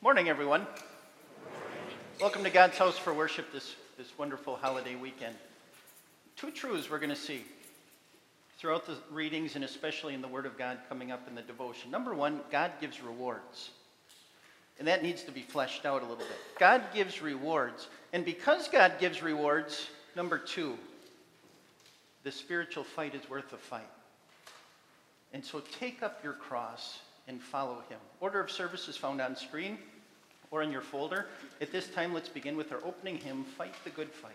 Morning, everyone. Welcome to God's house for worship this, this wonderful holiday weekend. Two truths we're going to see throughout the readings and especially in the Word of God coming up in the devotion. Number one, God gives rewards. And that needs to be fleshed out a little bit. God gives rewards. And because God gives rewards, number two, the spiritual fight is worth the fight. And so take up your cross and follow him. Order of service is found on screen or in your folder. At this time, let's begin with our opening hymn, Fight the Good Fight.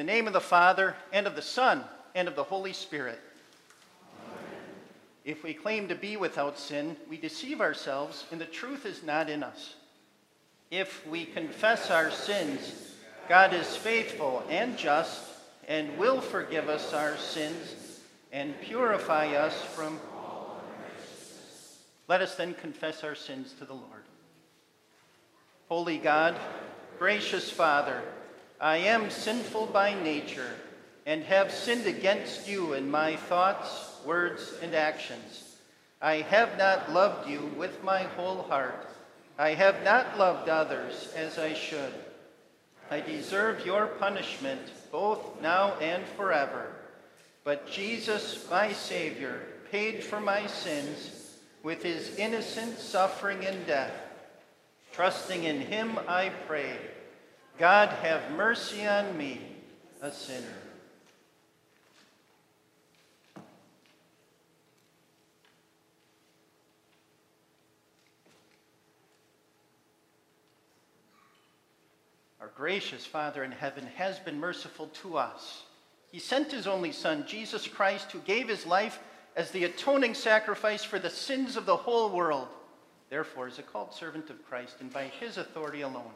The name of the Father, and of the Son, and of the Holy Spirit. Amen. If we claim to be without sin, we deceive ourselves, and the truth is not in us. If we confess our sins, God is faithful and just, and will forgive us our sins and purify us from. Let us then confess our sins to the Lord. Holy God, gracious Father, I am sinful by nature and have sinned against you in my thoughts, words, and actions. I have not loved you with my whole heart. I have not loved others as I should. I deserve your punishment both now and forever. But Jesus, my Savior, paid for my sins with his innocent suffering and death. Trusting in him, I pray. God, have mercy on me, a sinner. Our gracious Father in heaven has been merciful to us. He sent his only Son, Jesus Christ, who gave his life as the atoning sacrifice for the sins of the whole world. Therefore, is a called servant of Christ, and by his authority alone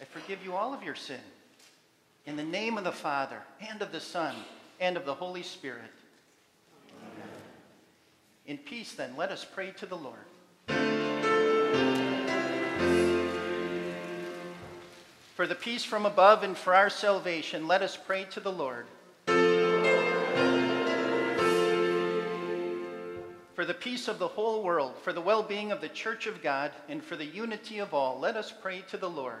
I forgive you all of your sin. In the name of the Father, and of the Son, and of the Holy Spirit. Amen. In peace, then, let us pray to the Lord. For the peace from above and for our salvation, let us pray to the Lord. For the peace of the whole world, for the well being of the Church of God, and for the unity of all, let us pray to the Lord.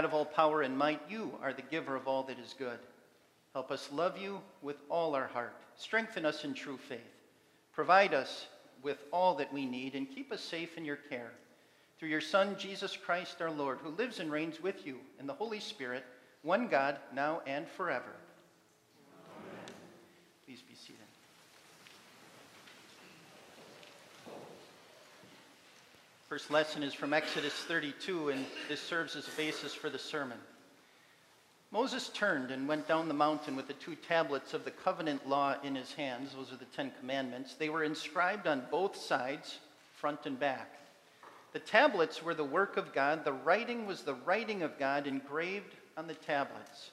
God of all power and might, you are the giver of all that is good. Help us love you with all our heart. Strengthen us in true faith. Provide us with all that we need and keep us safe in your care. Through your Son, Jesus Christ our Lord, who lives and reigns with you in the Holy Spirit, one God, now and forever. Amen. Please be seated. First lesson is from Exodus 32, and this serves as a basis for the sermon. Moses turned and went down the mountain with the two tablets of the covenant law in his hands. Those are the Ten Commandments. They were inscribed on both sides, front and back. The tablets were the work of God. The writing was the writing of God engraved on the tablets.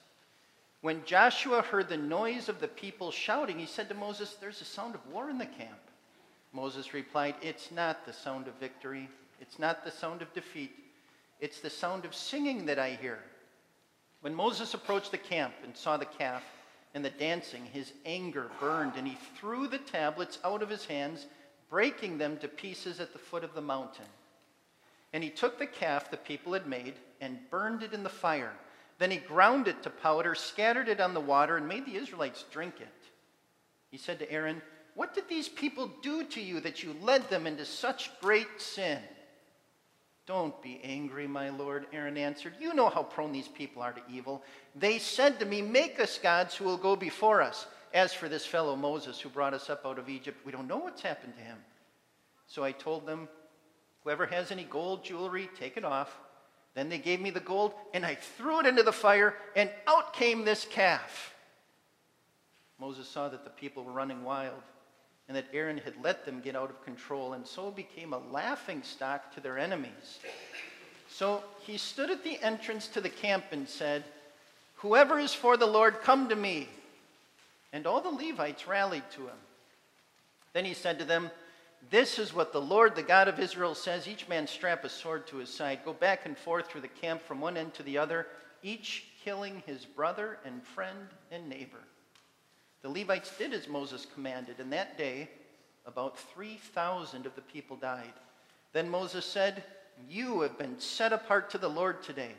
When Joshua heard the noise of the people shouting, he said to Moses, There's a sound of war in the camp. Moses replied, It's not the sound of victory. It's not the sound of defeat. It's the sound of singing that I hear. When Moses approached the camp and saw the calf and the dancing, his anger burned, and he threw the tablets out of his hands, breaking them to pieces at the foot of the mountain. And he took the calf the people had made and burned it in the fire. Then he ground it to powder, scattered it on the water, and made the Israelites drink it. He said to Aaron, What did these people do to you that you led them into such great sin? Don't be angry, my lord, Aaron answered. You know how prone these people are to evil. They said to me, Make us gods who will go before us. As for this fellow Moses who brought us up out of Egypt, we don't know what's happened to him. So I told them, Whoever has any gold jewelry, take it off. Then they gave me the gold, and I threw it into the fire, and out came this calf. Moses saw that the people were running wild and that Aaron had let them get out of control, and so became a laughing stock to their enemies. So he stood at the entrance to the camp and said, Whoever is for the Lord, come to me. And all the Levites rallied to him. Then he said to them, This is what the Lord, the God of Israel, says Each man strap a sword to his side, go back and forth through the camp from one end to the other, each killing his brother and friend and neighbor. The Levites did as Moses commanded, and that day about 3,000 of the people died. Then Moses said, You have been set apart to the Lord today,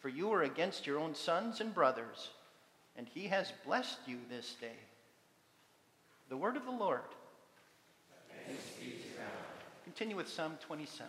for you are against your own sons and brothers, and he has blessed you this day. The word of the Lord. Continue with Psalm 27.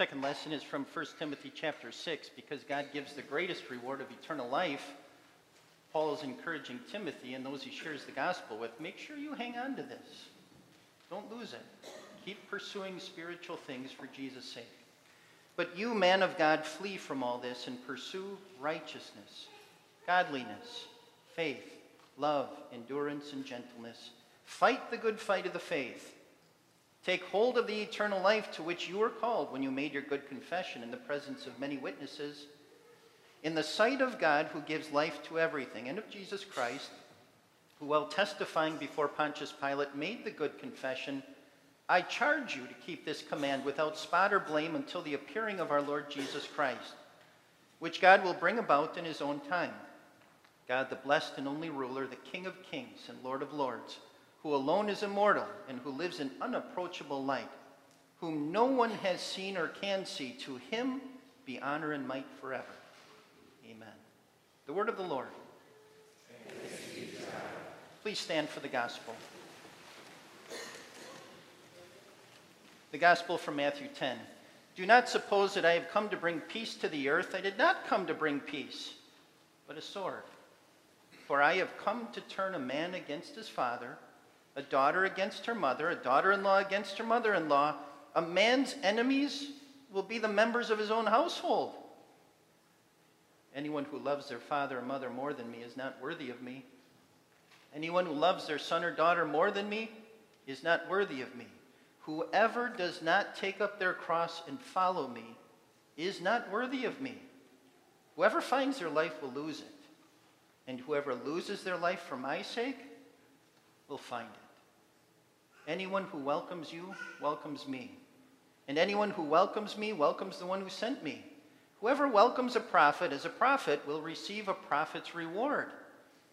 Second lesson is from 1 Timothy chapter 6 because God gives the greatest reward of eternal life. Paul is encouraging Timothy and those he shares the gospel with make sure you hang on to this. Don't lose it. Keep pursuing spiritual things for Jesus' sake. But you, man of God, flee from all this and pursue righteousness, godliness, faith, love, endurance, and gentleness. Fight the good fight of the faith. Take hold of the eternal life to which you were called when you made your good confession in the presence of many witnesses. In the sight of God, who gives life to everything, and of Jesus Christ, who, while testifying before Pontius Pilate, made the good confession I charge you to keep this command without spot or blame until the appearing of our Lord Jesus Christ, which God will bring about in his own time. God, the blessed and only ruler, the King of kings and Lord of lords, who alone is immortal and who lives in unapproachable light, whom no one has seen or can see, to him be honor and might forever. Amen. The word of the Lord. Please stand for the gospel. The Gospel from Matthew 10. Do not suppose that I have come to bring peace to the earth. I did not come to bring peace, but a sword. For I have come to turn a man against his father, a daughter against her mother, a daughter in law against her mother in law. A man's enemies will be the members of his own household. Anyone who loves their father or mother more than me is not worthy of me. Anyone who loves their son or daughter more than me is not worthy of me. Whoever does not take up their cross and follow me is not worthy of me. Whoever finds their life will lose it, and whoever loses their life for my sake will find it. Anyone who welcomes you welcomes me, and anyone who welcomes me welcomes the one who sent me. Whoever welcomes a prophet as a prophet will receive a prophet's reward.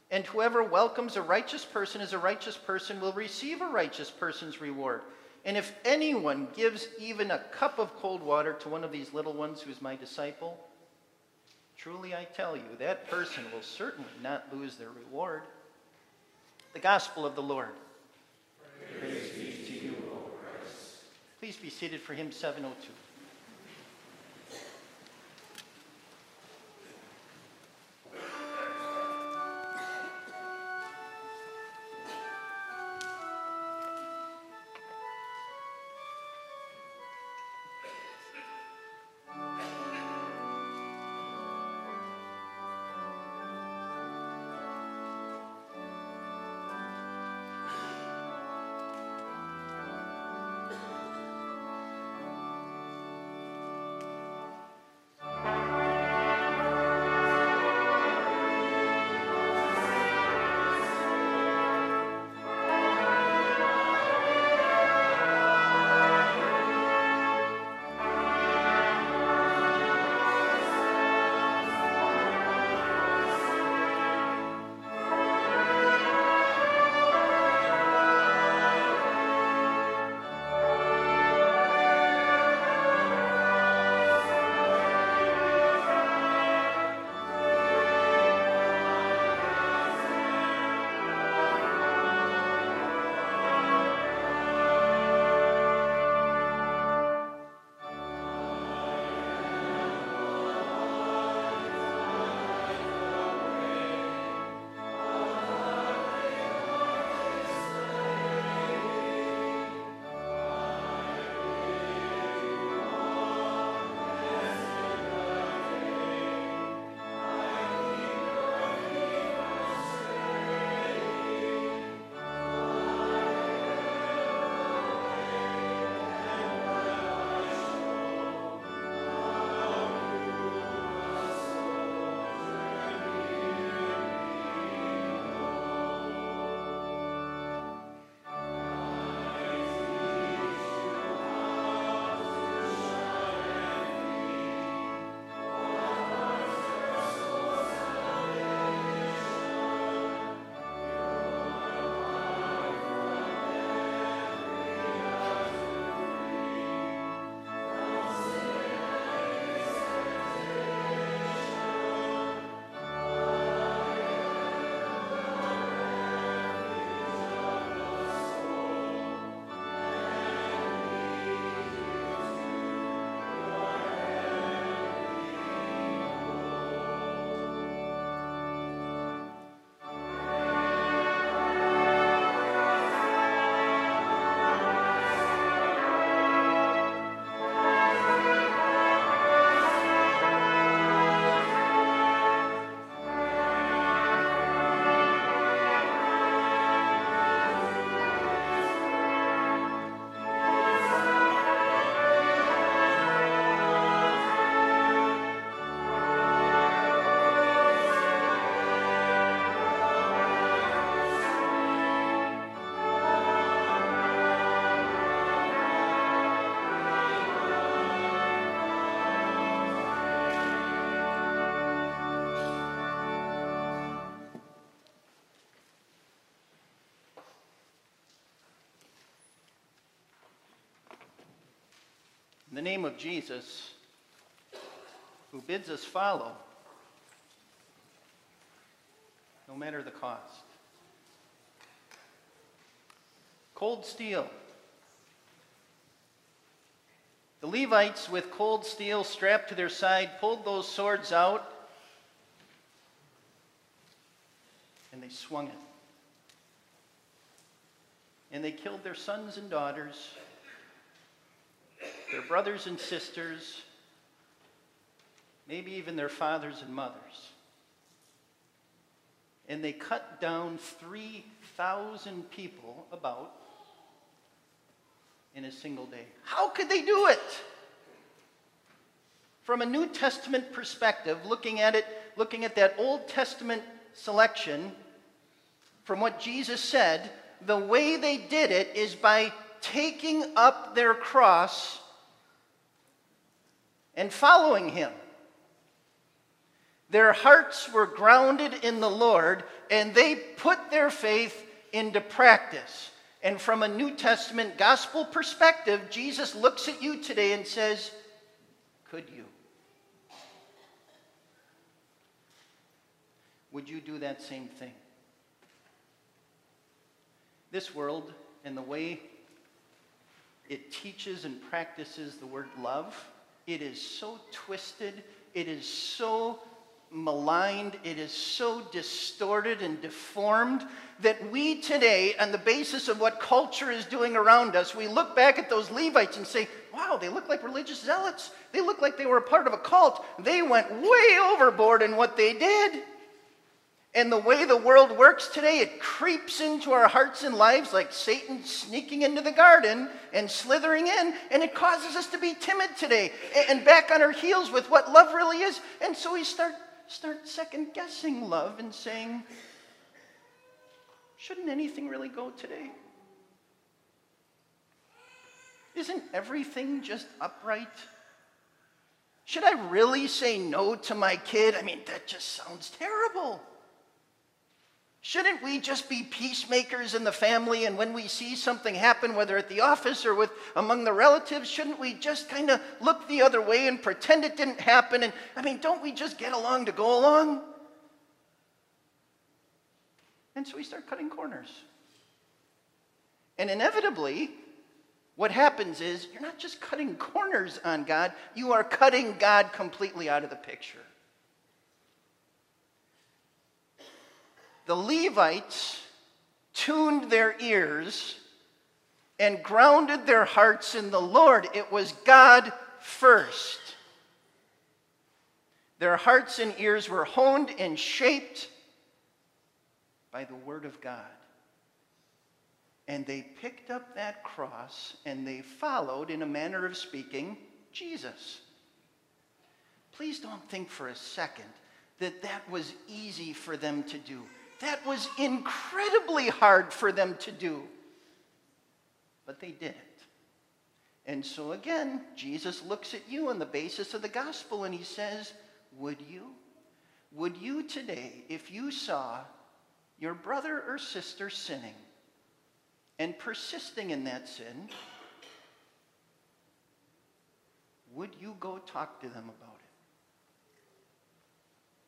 And whoever welcomes a righteous person as a righteous person will receive a righteous person's reward. And if anyone gives even a cup of cold water to one of these little ones who's my disciple, truly I tell you, that person will certainly not lose their reward. The Gospel of the Lord. Praise be to you, O Christ. Please be seated for hymn 702. The name of Jesus, who bids us follow, no matter the cost. Cold steel. The Levites, with cold steel strapped to their side, pulled those swords out and they swung it. And they killed their sons and daughters, their brothers and sisters, maybe even their fathers and mothers. And they cut down 3,000 people about in a single day. How could they do it? From a New Testament perspective, looking at it, looking at that Old Testament selection, from what Jesus said, the way they did it is by taking up their cross and following him. Their hearts were grounded in the Lord, and they put their faith into practice. And from a New Testament gospel perspective, Jesus looks at you today and says, Could you? Would you do that same thing? This world and the way it teaches and practices the word love, it is so twisted, it is so maligned, it is so distorted and deformed that we today, on the basis of what culture is doing around us, we look back at those Levites and say, wow, they look like religious zealots. They look like they were a part of a cult. They went way overboard in what they did. And the way the world works today, it creeps into our hearts and lives like Satan sneaking into the garden and slithering in, and it causes us to be timid today and back on our heels with what love really is. And so we start start second guessing love and saying, shouldn't anything really go today? Isn't everything just upright? Should I really say no to my kid? I mean, that just sounds terrible. Shouldn't we just be peacemakers in the family and when we see something happen, whether at the office or with among the relatives, shouldn't we just kind of look the other way and pretend it didn't happen? And I mean, don't we just get along to go along? And so we start cutting corners. And inevitably, what happens is you're not just cutting corners on God, you are cutting God completely out of the picture. The Levites tuned their ears and grounded their hearts in the Lord. It was God first. Their hearts and ears were honed and shaped by the Word of God. And they picked up that cross and they followed, in a manner of speaking, Jesus. Please don't think for a second that that was easy for them to do. That was incredibly hard for them to do. But they did it. And so again, Jesus looks at you on the basis of the gospel and he says, Would you? Would you today, if you saw your brother or sister sinning and persisting in that sin, would you go talk to them about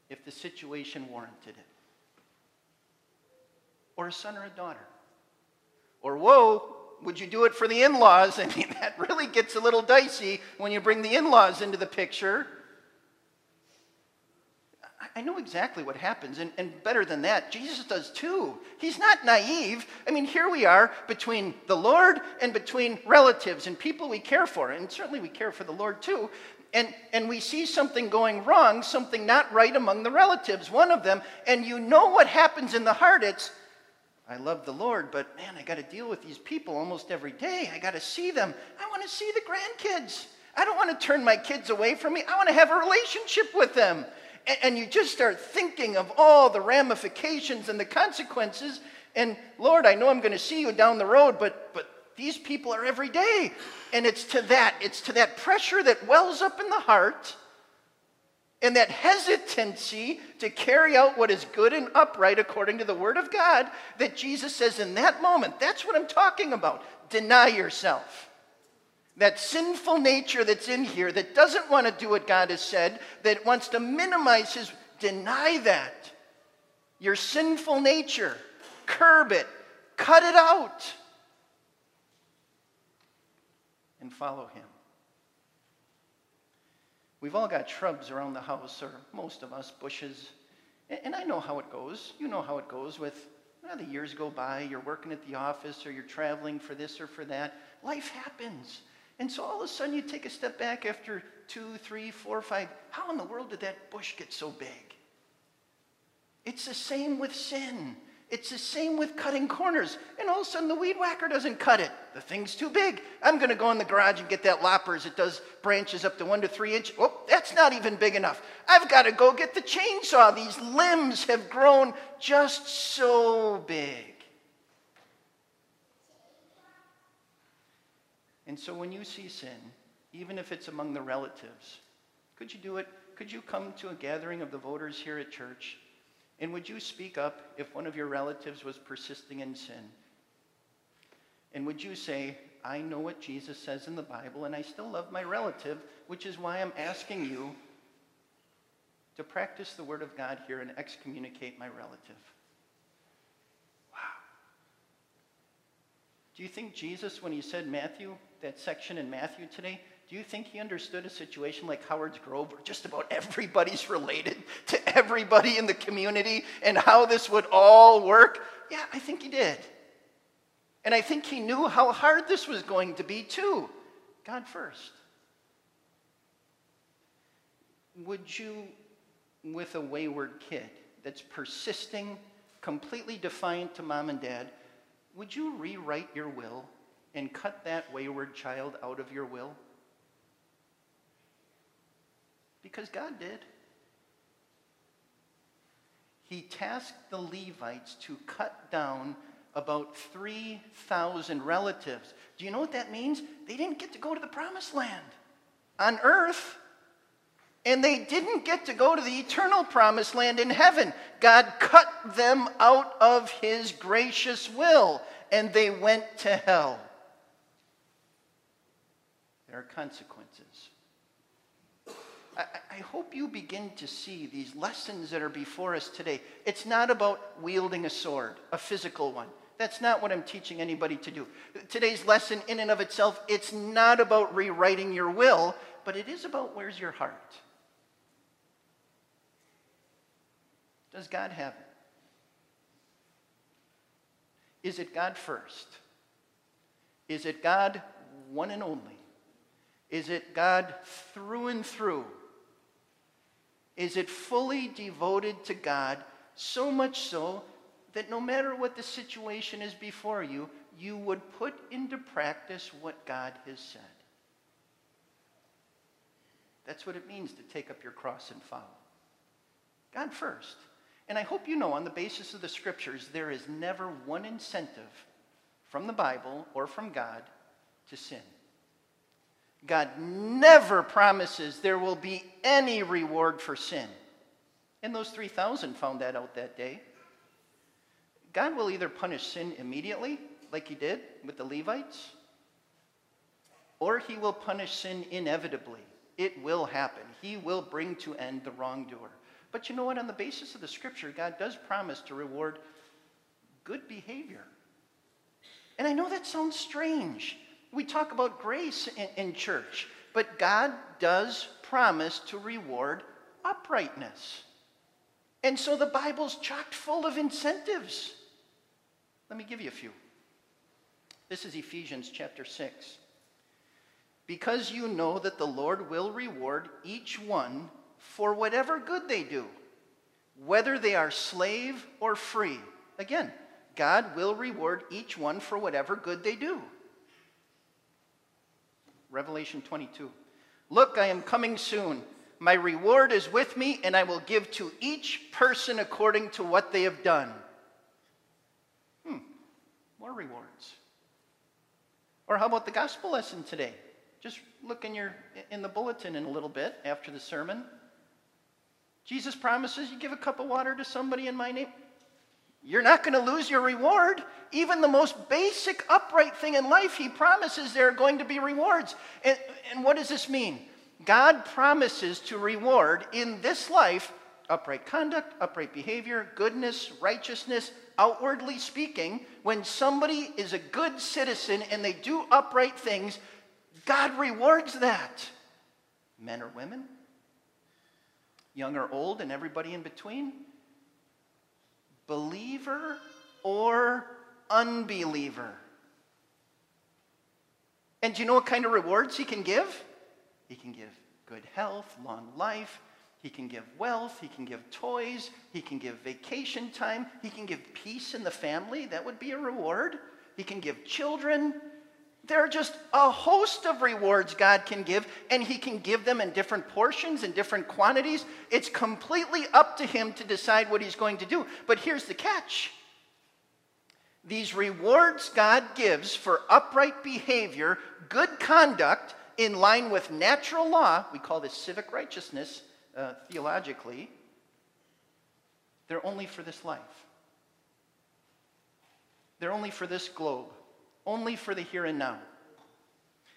it if the situation warranted it? Or a son or a daughter. Or, whoa, would you do it for the in laws? I mean, that really gets a little dicey when you bring the in laws into the picture. I know exactly what happens, and, and better than that, Jesus does too. He's not naive. I mean, here we are between the Lord and between relatives and people we care for, and certainly we care for the Lord too. And, and we see something going wrong, something not right among the relatives, one of them, and you know what happens in the heart. It's, I love the Lord, but man, I got to deal with these people almost every day. I got to see them. I want to see the grandkids. I don't want to turn my kids away from me. I want to have a relationship with them. And, and you just start thinking of all the ramifications and the consequences. And Lord, I know I'm going to see you down the road, but, but these people are every day. And it's to that, it's to that pressure that wells up in the heart and that hesitancy to carry out what is good and upright according to the Word of God, that Jesus says in that moment, that's what I'm talking about. Deny yourself. That sinful nature that's in here that doesn't want to do what God has said, that wants to minimize his, deny that. Your sinful nature, curb it, cut it out, and follow him. We've all got shrubs around the house, or most of us, bushes. And I know how it goes. You know how it goes with the years go by, you're working at the office, or you're traveling for this or for that. Life happens. And so all of a sudden you take a step back after two, three, four, five. How in the world did that bush get so big? It's the same with sin. It's the same with cutting corners. And all of a sudden, the weed whacker doesn't cut it. The thing's too big. I'm going to go in the garage and get that loppers. It does branches up to one to three inches. Oh, that's not even big enough. I've got to go get the chainsaw. These limbs have grown just so big. And so when you see sin, even if it's among the relatives, could you do it? Could you come to a gathering of the voters here at church and would you speak up if one of your relatives was persisting in sin? And would you say, I know what Jesus says in the Bible, and I still love my relative, which is why I'm asking you to practice the Word of God here and excommunicate my relative? Wow. Do you think Jesus, when he said Matthew, that section in Matthew today, do you think he understood a situation like Howards Grove where just about everybody's related to everybody in the community and how this would all work? Yeah, I think he did. And I think he knew how hard this was going to be too. God first. Would you, with a wayward kid that's persisting, completely defiant to mom and dad, would you rewrite your will and cut that wayward child out of your will? Because God did. He tasked the Levites to cut down about 3,000 relatives. Do you know what that means? They didn't get to go to the promised land on earth. And they didn't get to go to the eternal promised land in heaven. God cut them out of his gracious will, and they went to hell. There are consequences. I, I hope you begin to see these lessons that are before us today. It's not about wielding a sword, a physical one. That's not what I'm teaching anybody to do. Today's lesson, in and of itself, it's not about rewriting your will, but it is about where's your heart. Does God have it? Is it God first? Is it God one and only? Is it God through and through? Is it fully devoted to God, so much so that no matter what the situation is before you, you would put into practice what God has said? That's what it means to take up your cross and follow. God first. And I hope you know, on the basis of the scriptures, there is never one incentive from the Bible or from God to sin. God never promises there will be any reward for sin. And those 3,000 found that out that day. God will either punish sin immediately, like he did with the Levites, or he will punish sin inevitably. It will happen. He will bring to end the wrongdoer. But you know what? On the basis of the scripture, God does promise to reward good behavior. And I know that sounds strange. We talk about grace in, in church, but God does promise to reward uprightness. And so the Bible's chocked full of incentives. Let me give you a few. This is Ephesians chapter 6. Because you know that the Lord will reward each one for whatever good they do, whether they are slave or free. Again, God will reward each one for whatever good they do. Revelation 22. Look, I am coming soon. My reward is with me, and I will give to each person according to what they have done. Hmm, more rewards. Or how about the gospel lesson today? Just look in your in the bulletin in a little bit after the sermon. Jesus promises you give a cup of water to somebody in my name. You're not going to lose your reward. Even the most basic, upright thing in life, he promises there are going to be rewards. And, and what does this mean? God promises to reward in this life upright conduct, upright behavior, goodness, righteousness, outwardly speaking. When somebody is a good citizen and they do upright things, God rewards that. Men or women, young or old, and everybody in between believer or unbeliever. And do you know what kind of rewards he can give? He can give good health, long life. He can give wealth. He can give toys. He can give vacation time. He can give peace in the family. That would be a reward. He can give children. There are just a host of rewards God can give, and He can give them in different portions and different quantities. It's completely up to Him to decide what He's going to do. But here's the catch these rewards God gives for upright behavior, good conduct, in line with natural law, we call this civic righteousness uh, theologically, they're only for this life. They're only for this globe only for the here and now.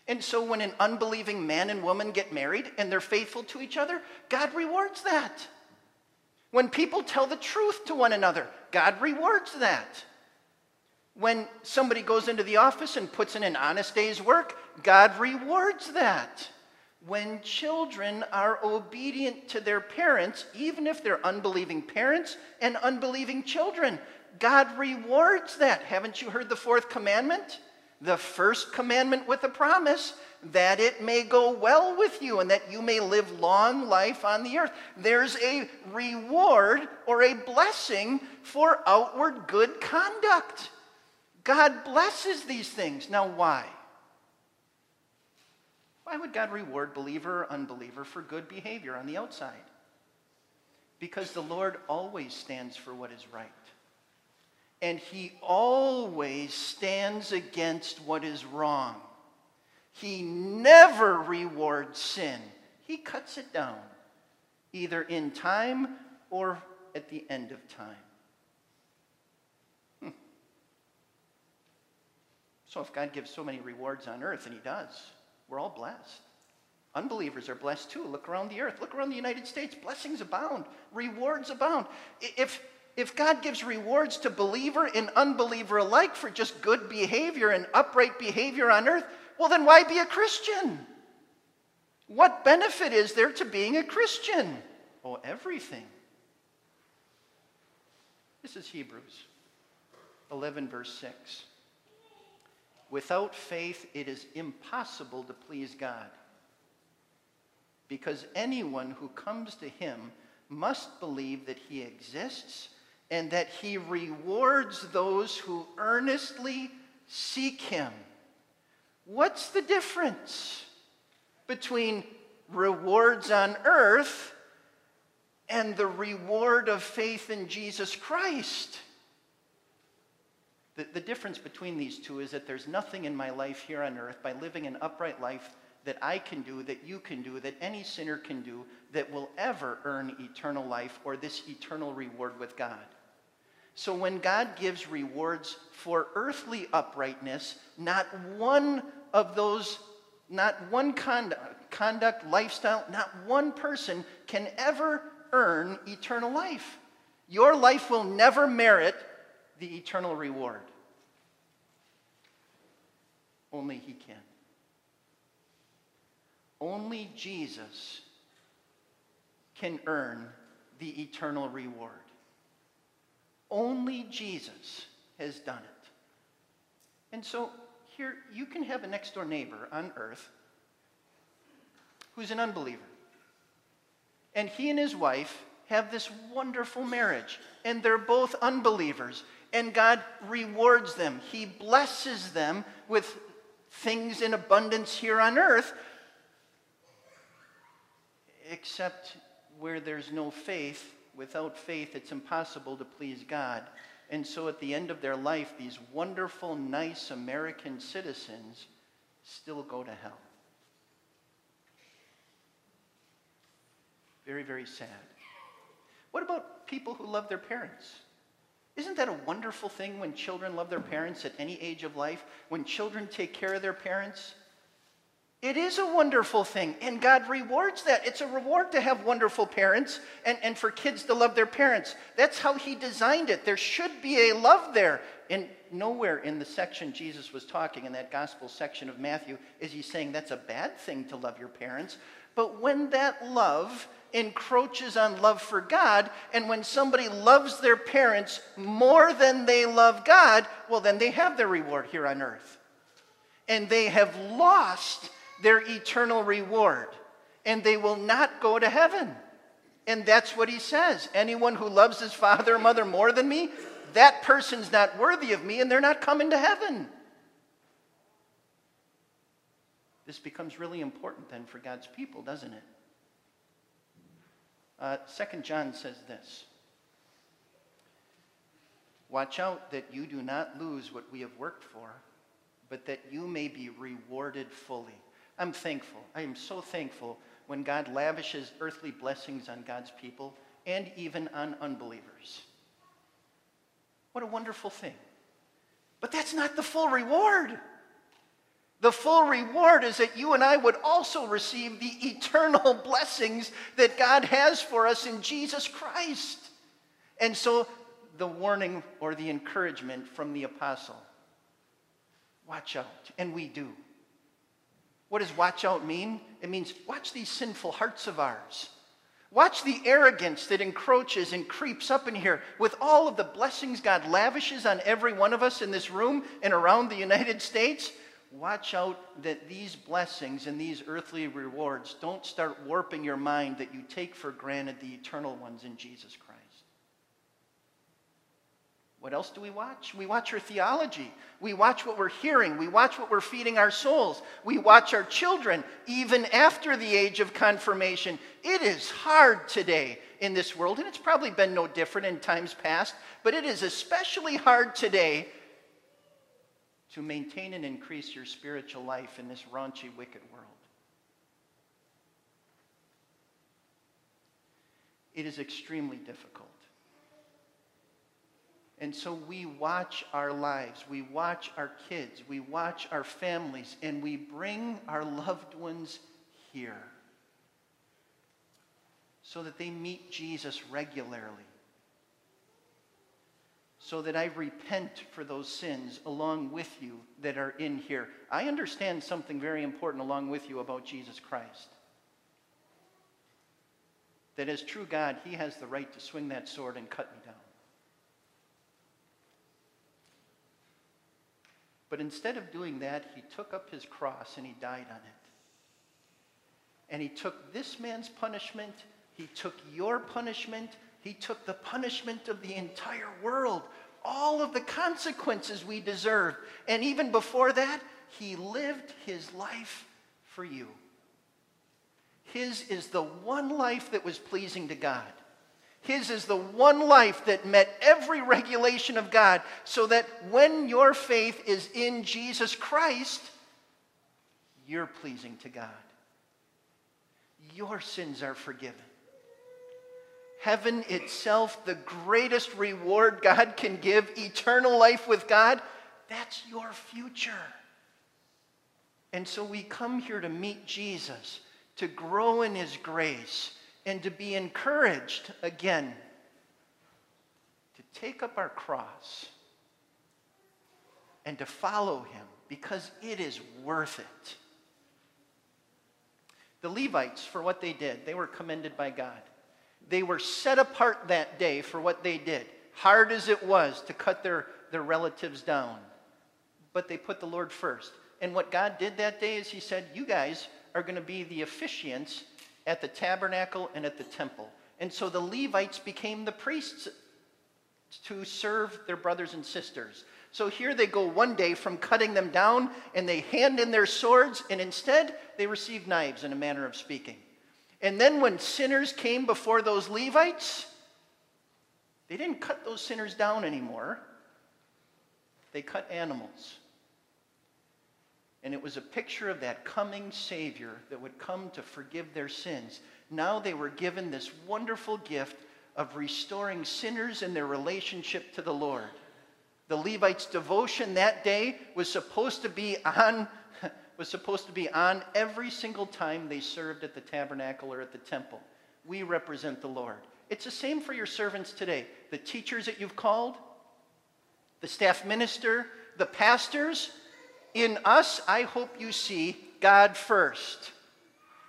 And so when an unbelieving man and woman get married and they're faithful to each other, God rewards that. When people tell the truth to one another, God rewards that. When somebody goes into the office and puts in an honest day's work, God rewards that. When children are obedient to their parents, even if they're unbelieving parents and unbelieving children, God rewards that. Haven't you heard the fourth commandment? The first commandment with a promise that it may go well with you and that you may live long life on the earth. There's a reward or a blessing for outward good conduct. God blesses these things. Now, why? Why would God reward believer or unbeliever for good behavior on the outside? Because the Lord always stands for what is right and he always stands against what is wrong. He never rewards sin, he cuts it down, either in time or at the end of time. Hmm. So, if God gives so many rewards on earth, and He does, we're all blessed. Unbelievers are blessed too. Look around the earth. Look around the United States. Blessings abound. Rewards abound. If, if God gives rewards to believer and unbeliever alike for just good behavior and upright behavior on earth, well, then why be a Christian? What benefit is there to being a Christian? Oh, everything. This is Hebrews 11, verse 6. Without faith, it is impossible to please God. Because anyone who comes to him must believe that he exists and that he rewards those who earnestly seek him. What's the difference between rewards on earth and the reward of faith in Jesus Christ? The, the difference between these two is that there's nothing in my life here on earth by living an upright life that I can do, that you can do, that any sinner can do, that will ever earn eternal life or this eternal reward with God. So when God gives rewards for earthly uprightness, not one of those, not one conduct, conduct, lifestyle, not one person can ever earn eternal life. Your life will never merit the eternal reward. Only He can. Only Jesus can earn the eternal reward. Only Jesus has done it. And so here, you can have a next door neighbor on earth who's an unbeliever. And he and his wife have this wonderful marriage, and they're both unbelievers. And God rewards them, He blesses them with things in abundance here on earth, except where there's no faith without faith, it's impossible to please God. And so at the end of their life, these wonderful, nice American citizens still go to hell. Very, very sad. What about people who love their parents? Isn't that a wonderful thing when children love their parents at any age of life? When children take care of their parents? It is a wonderful thing, and God rewards that. It's a reward to have wonderful parents and, and for kids to love their parents. That's how He designed it. There should be a love there. And nowhere in the section Jesus was talking, in that gospel section of Matthew, is He saying that's a bad thing to love your parents. But when that love encroaches on love for God, and when somebody loves their parents more than they love God, well, then they have their reward here on earth. And they have lost their eternal reward, and they will not go to heaven. And that's what he says. Anyone who loves his father or mother more than me, that person's not worthy of me, and they're not coming to heaven. This becomes really important then for God's people, doesn't it? Uh, Second John says this Watch out that you do not lose what we have worked for, but that you may be rewarded fully. I'm thankful. I am so thankful when God lavishes earthly blessings on God's people and even on unbelievers. What a wonderful thing. But that's not the full reward. The full reward is that you and I would also receive the eternal blessings that God has for us in Jesus Christ. And so, the warning or the encouragement from the apostle watch out. And we do. What does watch out mean? It means watch these sinful hearts of ours. Watch the arrogance that encroaches and creeps up in here with all of the blessings God lavishes on every one of us in this room and around the United States. Watch out that these blessings and these earthly rewards don't start warping your mind that you take for granted the eternal ones in Jesus Christ. What else do we watch? We watch our theology. We watch what we're hearing. We watch what we're feeding our souls. We watch our children, even after the age of confirmation. It is hard today in this world, and it's probably been no different in times past, but it is especially hard today to maintain and increase your spiritual life in this raunchy, wicked world. It is extremely difficult. And so we watch our lives, we watch our kids, we watch our families, and we bring our loved ones here so that they meet Jesus regularly. So that I repent for those sins along with you that are in here. I understand something very important along with you about Jesus Christ. That as true God, He has the right to swing that sword and cut me down. But instead of doing that, he took up his cross and he died on it. And he took this man's punishment, he took your punishment, he took the punishment of the entire world, all of the consequences we deserve. And even before that, he lived his life for you. His is the one life that was pleasing to God. His is the one life that met every regulation of God, so that when your faith is in Jesus Christ, you're pleasing to God. Your sins are forgiven. Heaven itself, the greatest reward God can give, eternal life with God, that's your future. And so we come here to meet Jesus, to grow in his grace and to be encouraged again to take up our cross and to follow him because it is worth it. The Levites, for what they did, they were commended by God. They were set apart that day for what they did, hard as it was to cut their, their relatives down. But they put the Lord first. And what God did that day is He said, You guys are going to be the officiants at the tabernacle and at the temple. And so the Levites became the priests to serve their brothers and sisters. So here they go one day from cutting them down and they hand in their swords, and instead they receive knives, in a manner of speaking. And then when sinners came before those Levites, they didn't cut those sinners down anymore, they cut animals. And it was a picture of that coming Savior that would come to forgive their sins. Now they were given this wonderful gift of restoring sinners in their relationship to the Lord. The Levites' devotion that day was supposed to be on was supposed to be on every single time they served at the tabernacle or at the temple. We represent the Lord. It's the same for your servants today. The teachers that you've called, the staff minister, the pastors. In us, I hope you see God first.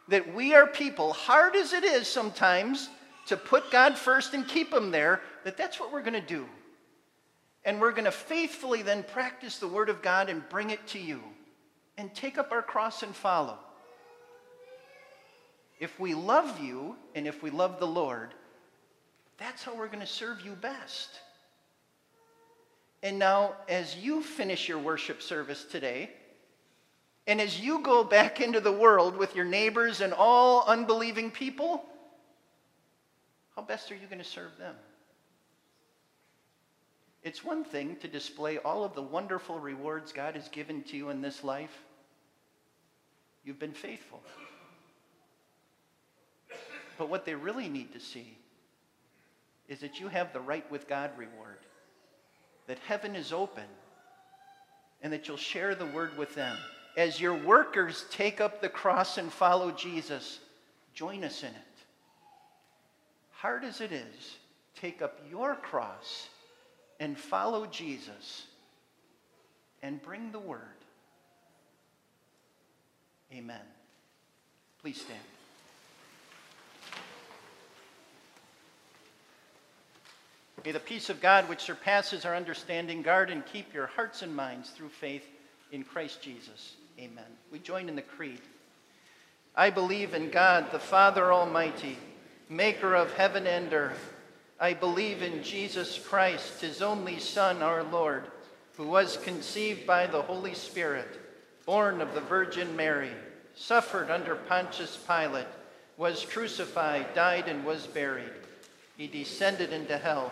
That we are people, hard as it is sometimes to put God first and keep Him there, that that's what we're going to do. And we're going to faithfully then practice the Word of God and bring it to you and take up our cross and follow. If we love you and if we love the Lord, that's how we're going to serve you best. And now, as you finish your worship service today, and as you go back into the world with your neighbors and all unbelieving people, how best are you going to serve them? It's one thing to display all of the wonderful rewards God has given to you in this life. You've been faithful. But what they really need to see is that you have the right with God reward, that heaven is open, and that you'll share the word with them. As your workers take up the cross and follow Jesus, join us in it. Hard as it is, take up your cross and follow Jesus and bring the word. Amen. Please stand. May the peace of God, which surpasses our understanding, guard and keep your hearts and minds through faith in Christ Jesus. Amen. We join in the creed. I believe in God, the Father Almighty, maker of heaven and earth I believe in Jesus Christ, his only Son, our Lord, who was conceived by the Holy Spirit, born of the Virgin Mary, suffered under Pontius Pilate, was crucified, died, and was buried. He descended into hell.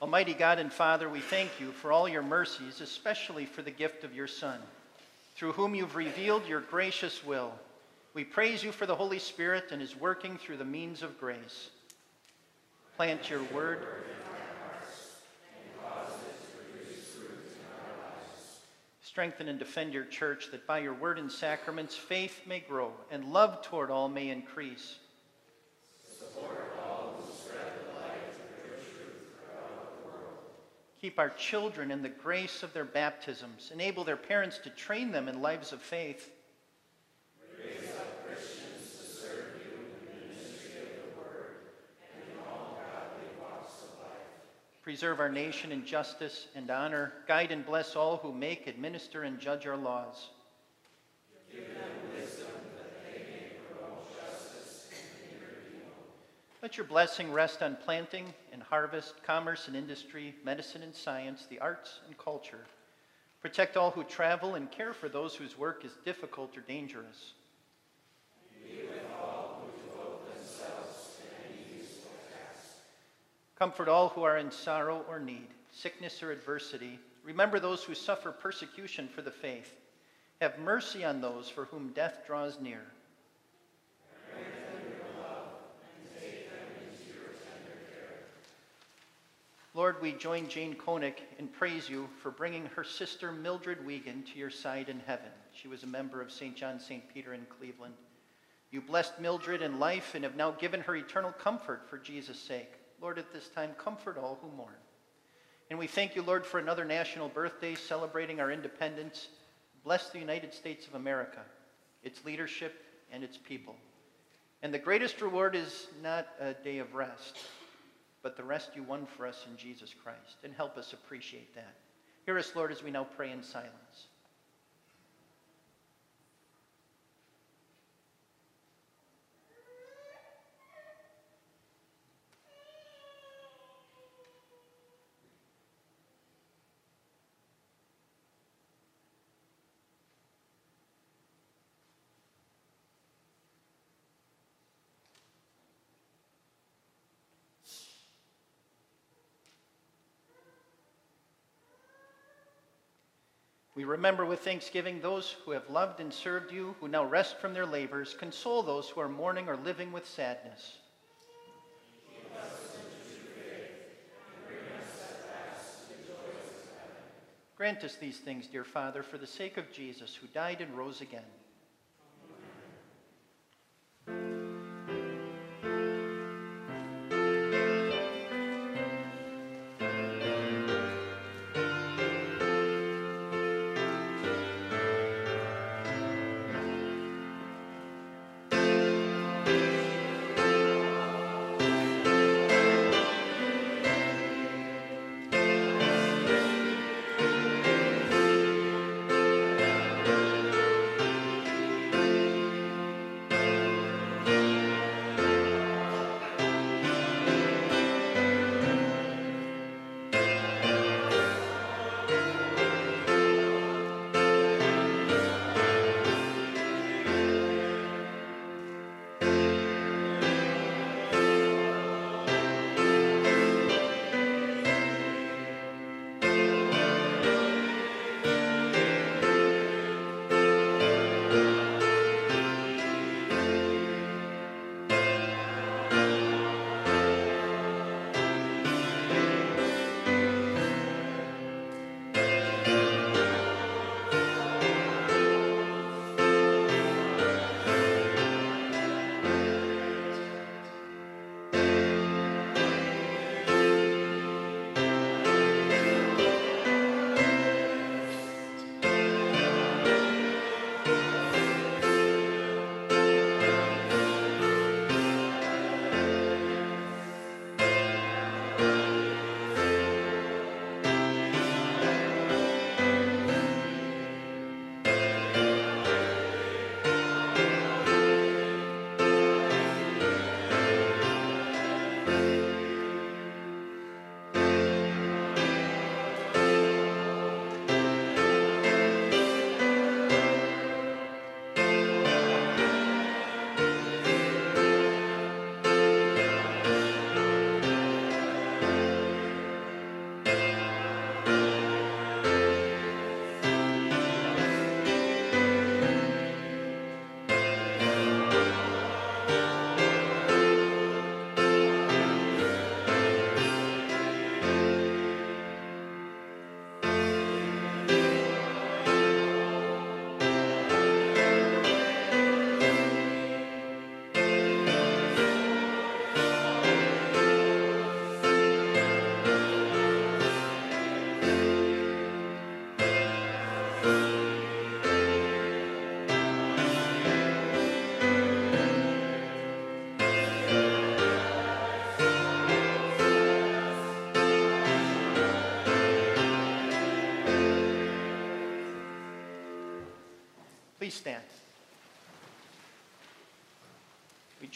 Almighty God and Father, we thank you for all your mercies, especially for the gift of your Son, through whom you've revealed your gracious will we praise you for the Holy Spirit and his working through the means of grace. Plant your word. Strengthen and defend your church that by your word and sacraments faith may grow and love toward all may increase. Keep our children in the grace of their baptisms. Enable their parents to train them in lives of faith. Preserve our nation in justice and honor. Guide and bless all who make, administer, and judge our laws. Let your blessing rest on planting and harvest, commerce and industry, medicine and science, the arts and culture. Protect all who travel and care for those whose work is difficult or dangerous. Comfort all who are in sorrow or need, sickness or adversity. Remember those who suffer persecution for the faith. Have mercy on those for whom death draws near. Lord, we join Jane Koenig and praise you for bringing her sister Mildred Wiegand to your side in heaven. She was a member of St. John St. Peter in Cleveland. You blessed Mildred in life and have now given her eternal comfort for Jesus' sake. Lord, at this time, comfort all who mourn. And we thank you, Lord, for another national birthday celebrating our independence. Bless the United States of America, its leadership, and its people. And the greatest reward is not a day of rest, but the rest you won for us in Jesus Christ. And help us appreciate that. Hear us, Lord, as we now pray in silence. We remember with thanksgiving those who have loved and served you, who now rest from their labors. Console those who are mourning or living with sadness. Grant us these things, dear Father, for the sake of Jesus, who died and rose again.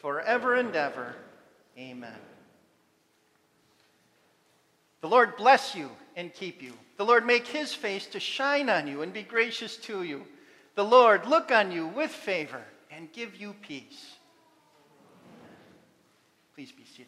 forever and ever. Amen. The Lord bless you and keep you. The Lord make his face to shine on you and be gracious to you. The Lord look on you with favor and give you peace. Please be seated.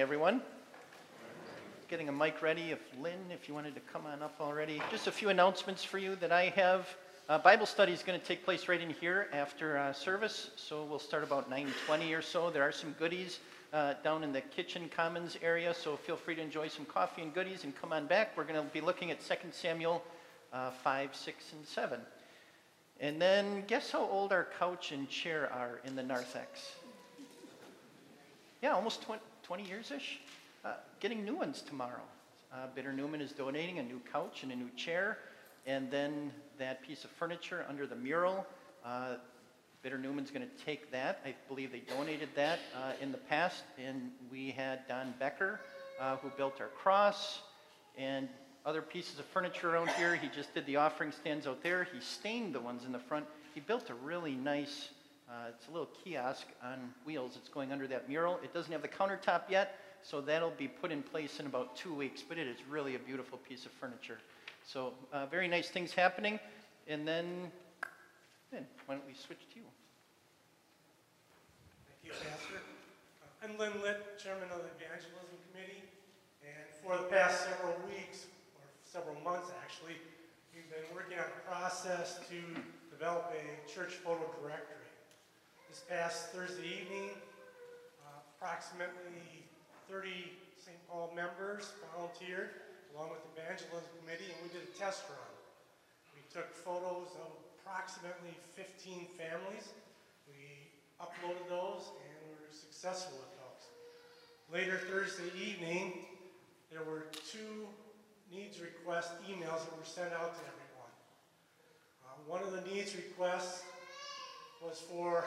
Everyone. Getting a mic ready. If Lynn, if you wanted to come on up already. Just a few announcements for you that I have. Uh, Bible study is going to take place right in here after uh, service, so we'll start about 9:20 or so. There are some goodies uh, down in the kitchen commons area, so feel free to enjoy some coffee and goodies and come on back. We're going to be looking at 2 Samuel uh, 5, 6, and 7. And then guess how old our couch and chair are in the narthex? Yeah, almost 20, 20 years ish. Uh, getting new ones tomorrow. Uh, Bitter Newman is donating a new couch and a new chair, and then that piece of furniture under the mural. Uh, Bitter Newman's going to take that. I believe they donated that uh, in the past, and we had Don Becker, uh, who built our cross, and other pieces of furniture around here. He just did the offering stands out there. He stained the ones in the front. He built a really nice, uh, it's a little kiosk on wheels. It's going under that mural. It doesn't have the countertop yet, so that'll be put in place in about two weeks, but it is really a beautiful piece of furniture. So, uh, very nice things happening. And then, then, why don't we switch to you? Thank you, Pastor. I'm Lynn Litt, Chairman of the Evangelism Committee, and for the past several weeks, or several months actually, we've been working on a process to develop a church photo directory. This past Thursday evening, uh, approximately 30 St. Paul members volunteered along with the Evangelism Committee, and we did a test run. We took photos of approximately 15 families. We uploaded those, and we were successful with those. Later Thursday evening, there were two needs request emails that were sent out to everyone. Uh, one of the needs requests was for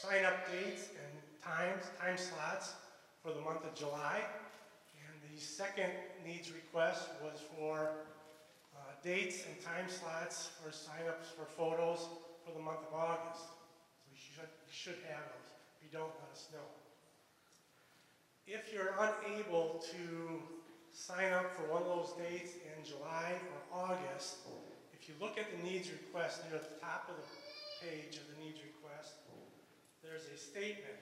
sign up dates and times, time slots for the month of July. And the second needs request was for uh, dates and time slots for sign-ups for photos for the month of August. So you should, you should have those. If you don't, let us know. If you're unable to sign up for one of those dates in July or August, if you look at the needs request near the top of the page of the needs request, there's a statement,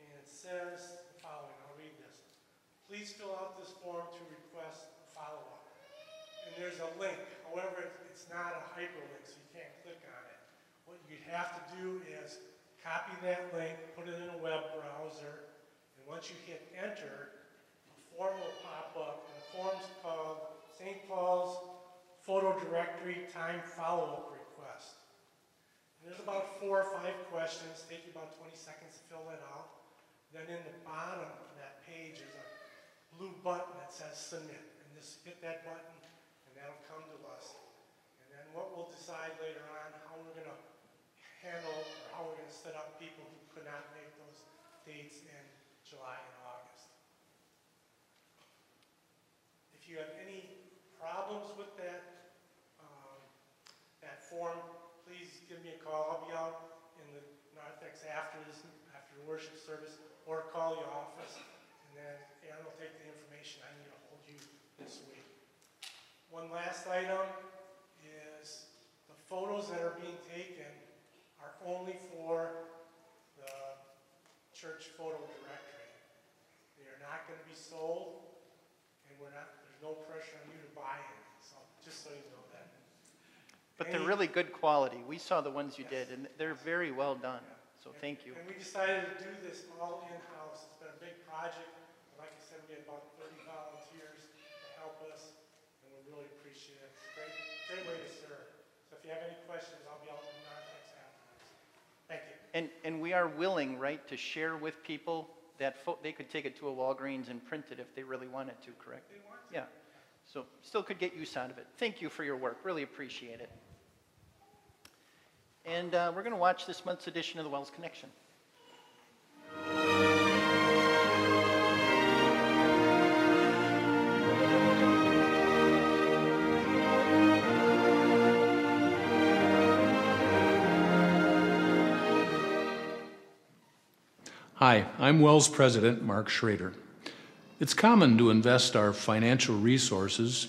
and it says the following. I'll read this. Please fill out this form to request a follow-up. And there's a link. However, it's not a hyperlink, so you can't click on it. What you have to do is copy that link, put it in a web browser, and once you hit enter, a form will pop up, and the form's called St. Paul's Photo Directory Time Follow-Up Request. There's about four or five questions, take you about 20 seconds to fill that out. Then in the bottom of that page is a blue button that says submit. And just hit that button and that'll come to us. And then what we'll decide later on, how we're gonna handle, or how we're gonna set up people who could not make those dates in July and August. If you have any problems with that, um, that form, give me a call. I'll be out in the narthex after this, after the worship service, or call your office, and then Aaron will take the information I need to hold you this week. One last item is the photos that are being taken are only for the church photo directory. They are not gonna be sold, and we're not, there's no pressure on you to buy any, so, just so you know. But they're really good quality. We saw the ones you Yes. did, and they're very well done. So thank you. And we decided to do this all in-house. It's been a big project. Like I said, we had about 30 volunteers to help us, and we really appreciate it. It's a great, great way to serve. So if you have any questions, I'll be out in the narthex afterwards. Thank you. And, and we are willing, right, to share with people that they could take it to a Walgreens and print it if they really wanted to, correct? They want to. Yeah. So still could get use out of it. Thank you for your work. Really appreciate it. And uh, we're going to watch this month's edition of the WELS Connection. Hi, I'm WELS President Mark Schroeder. It's common to invest our financial resources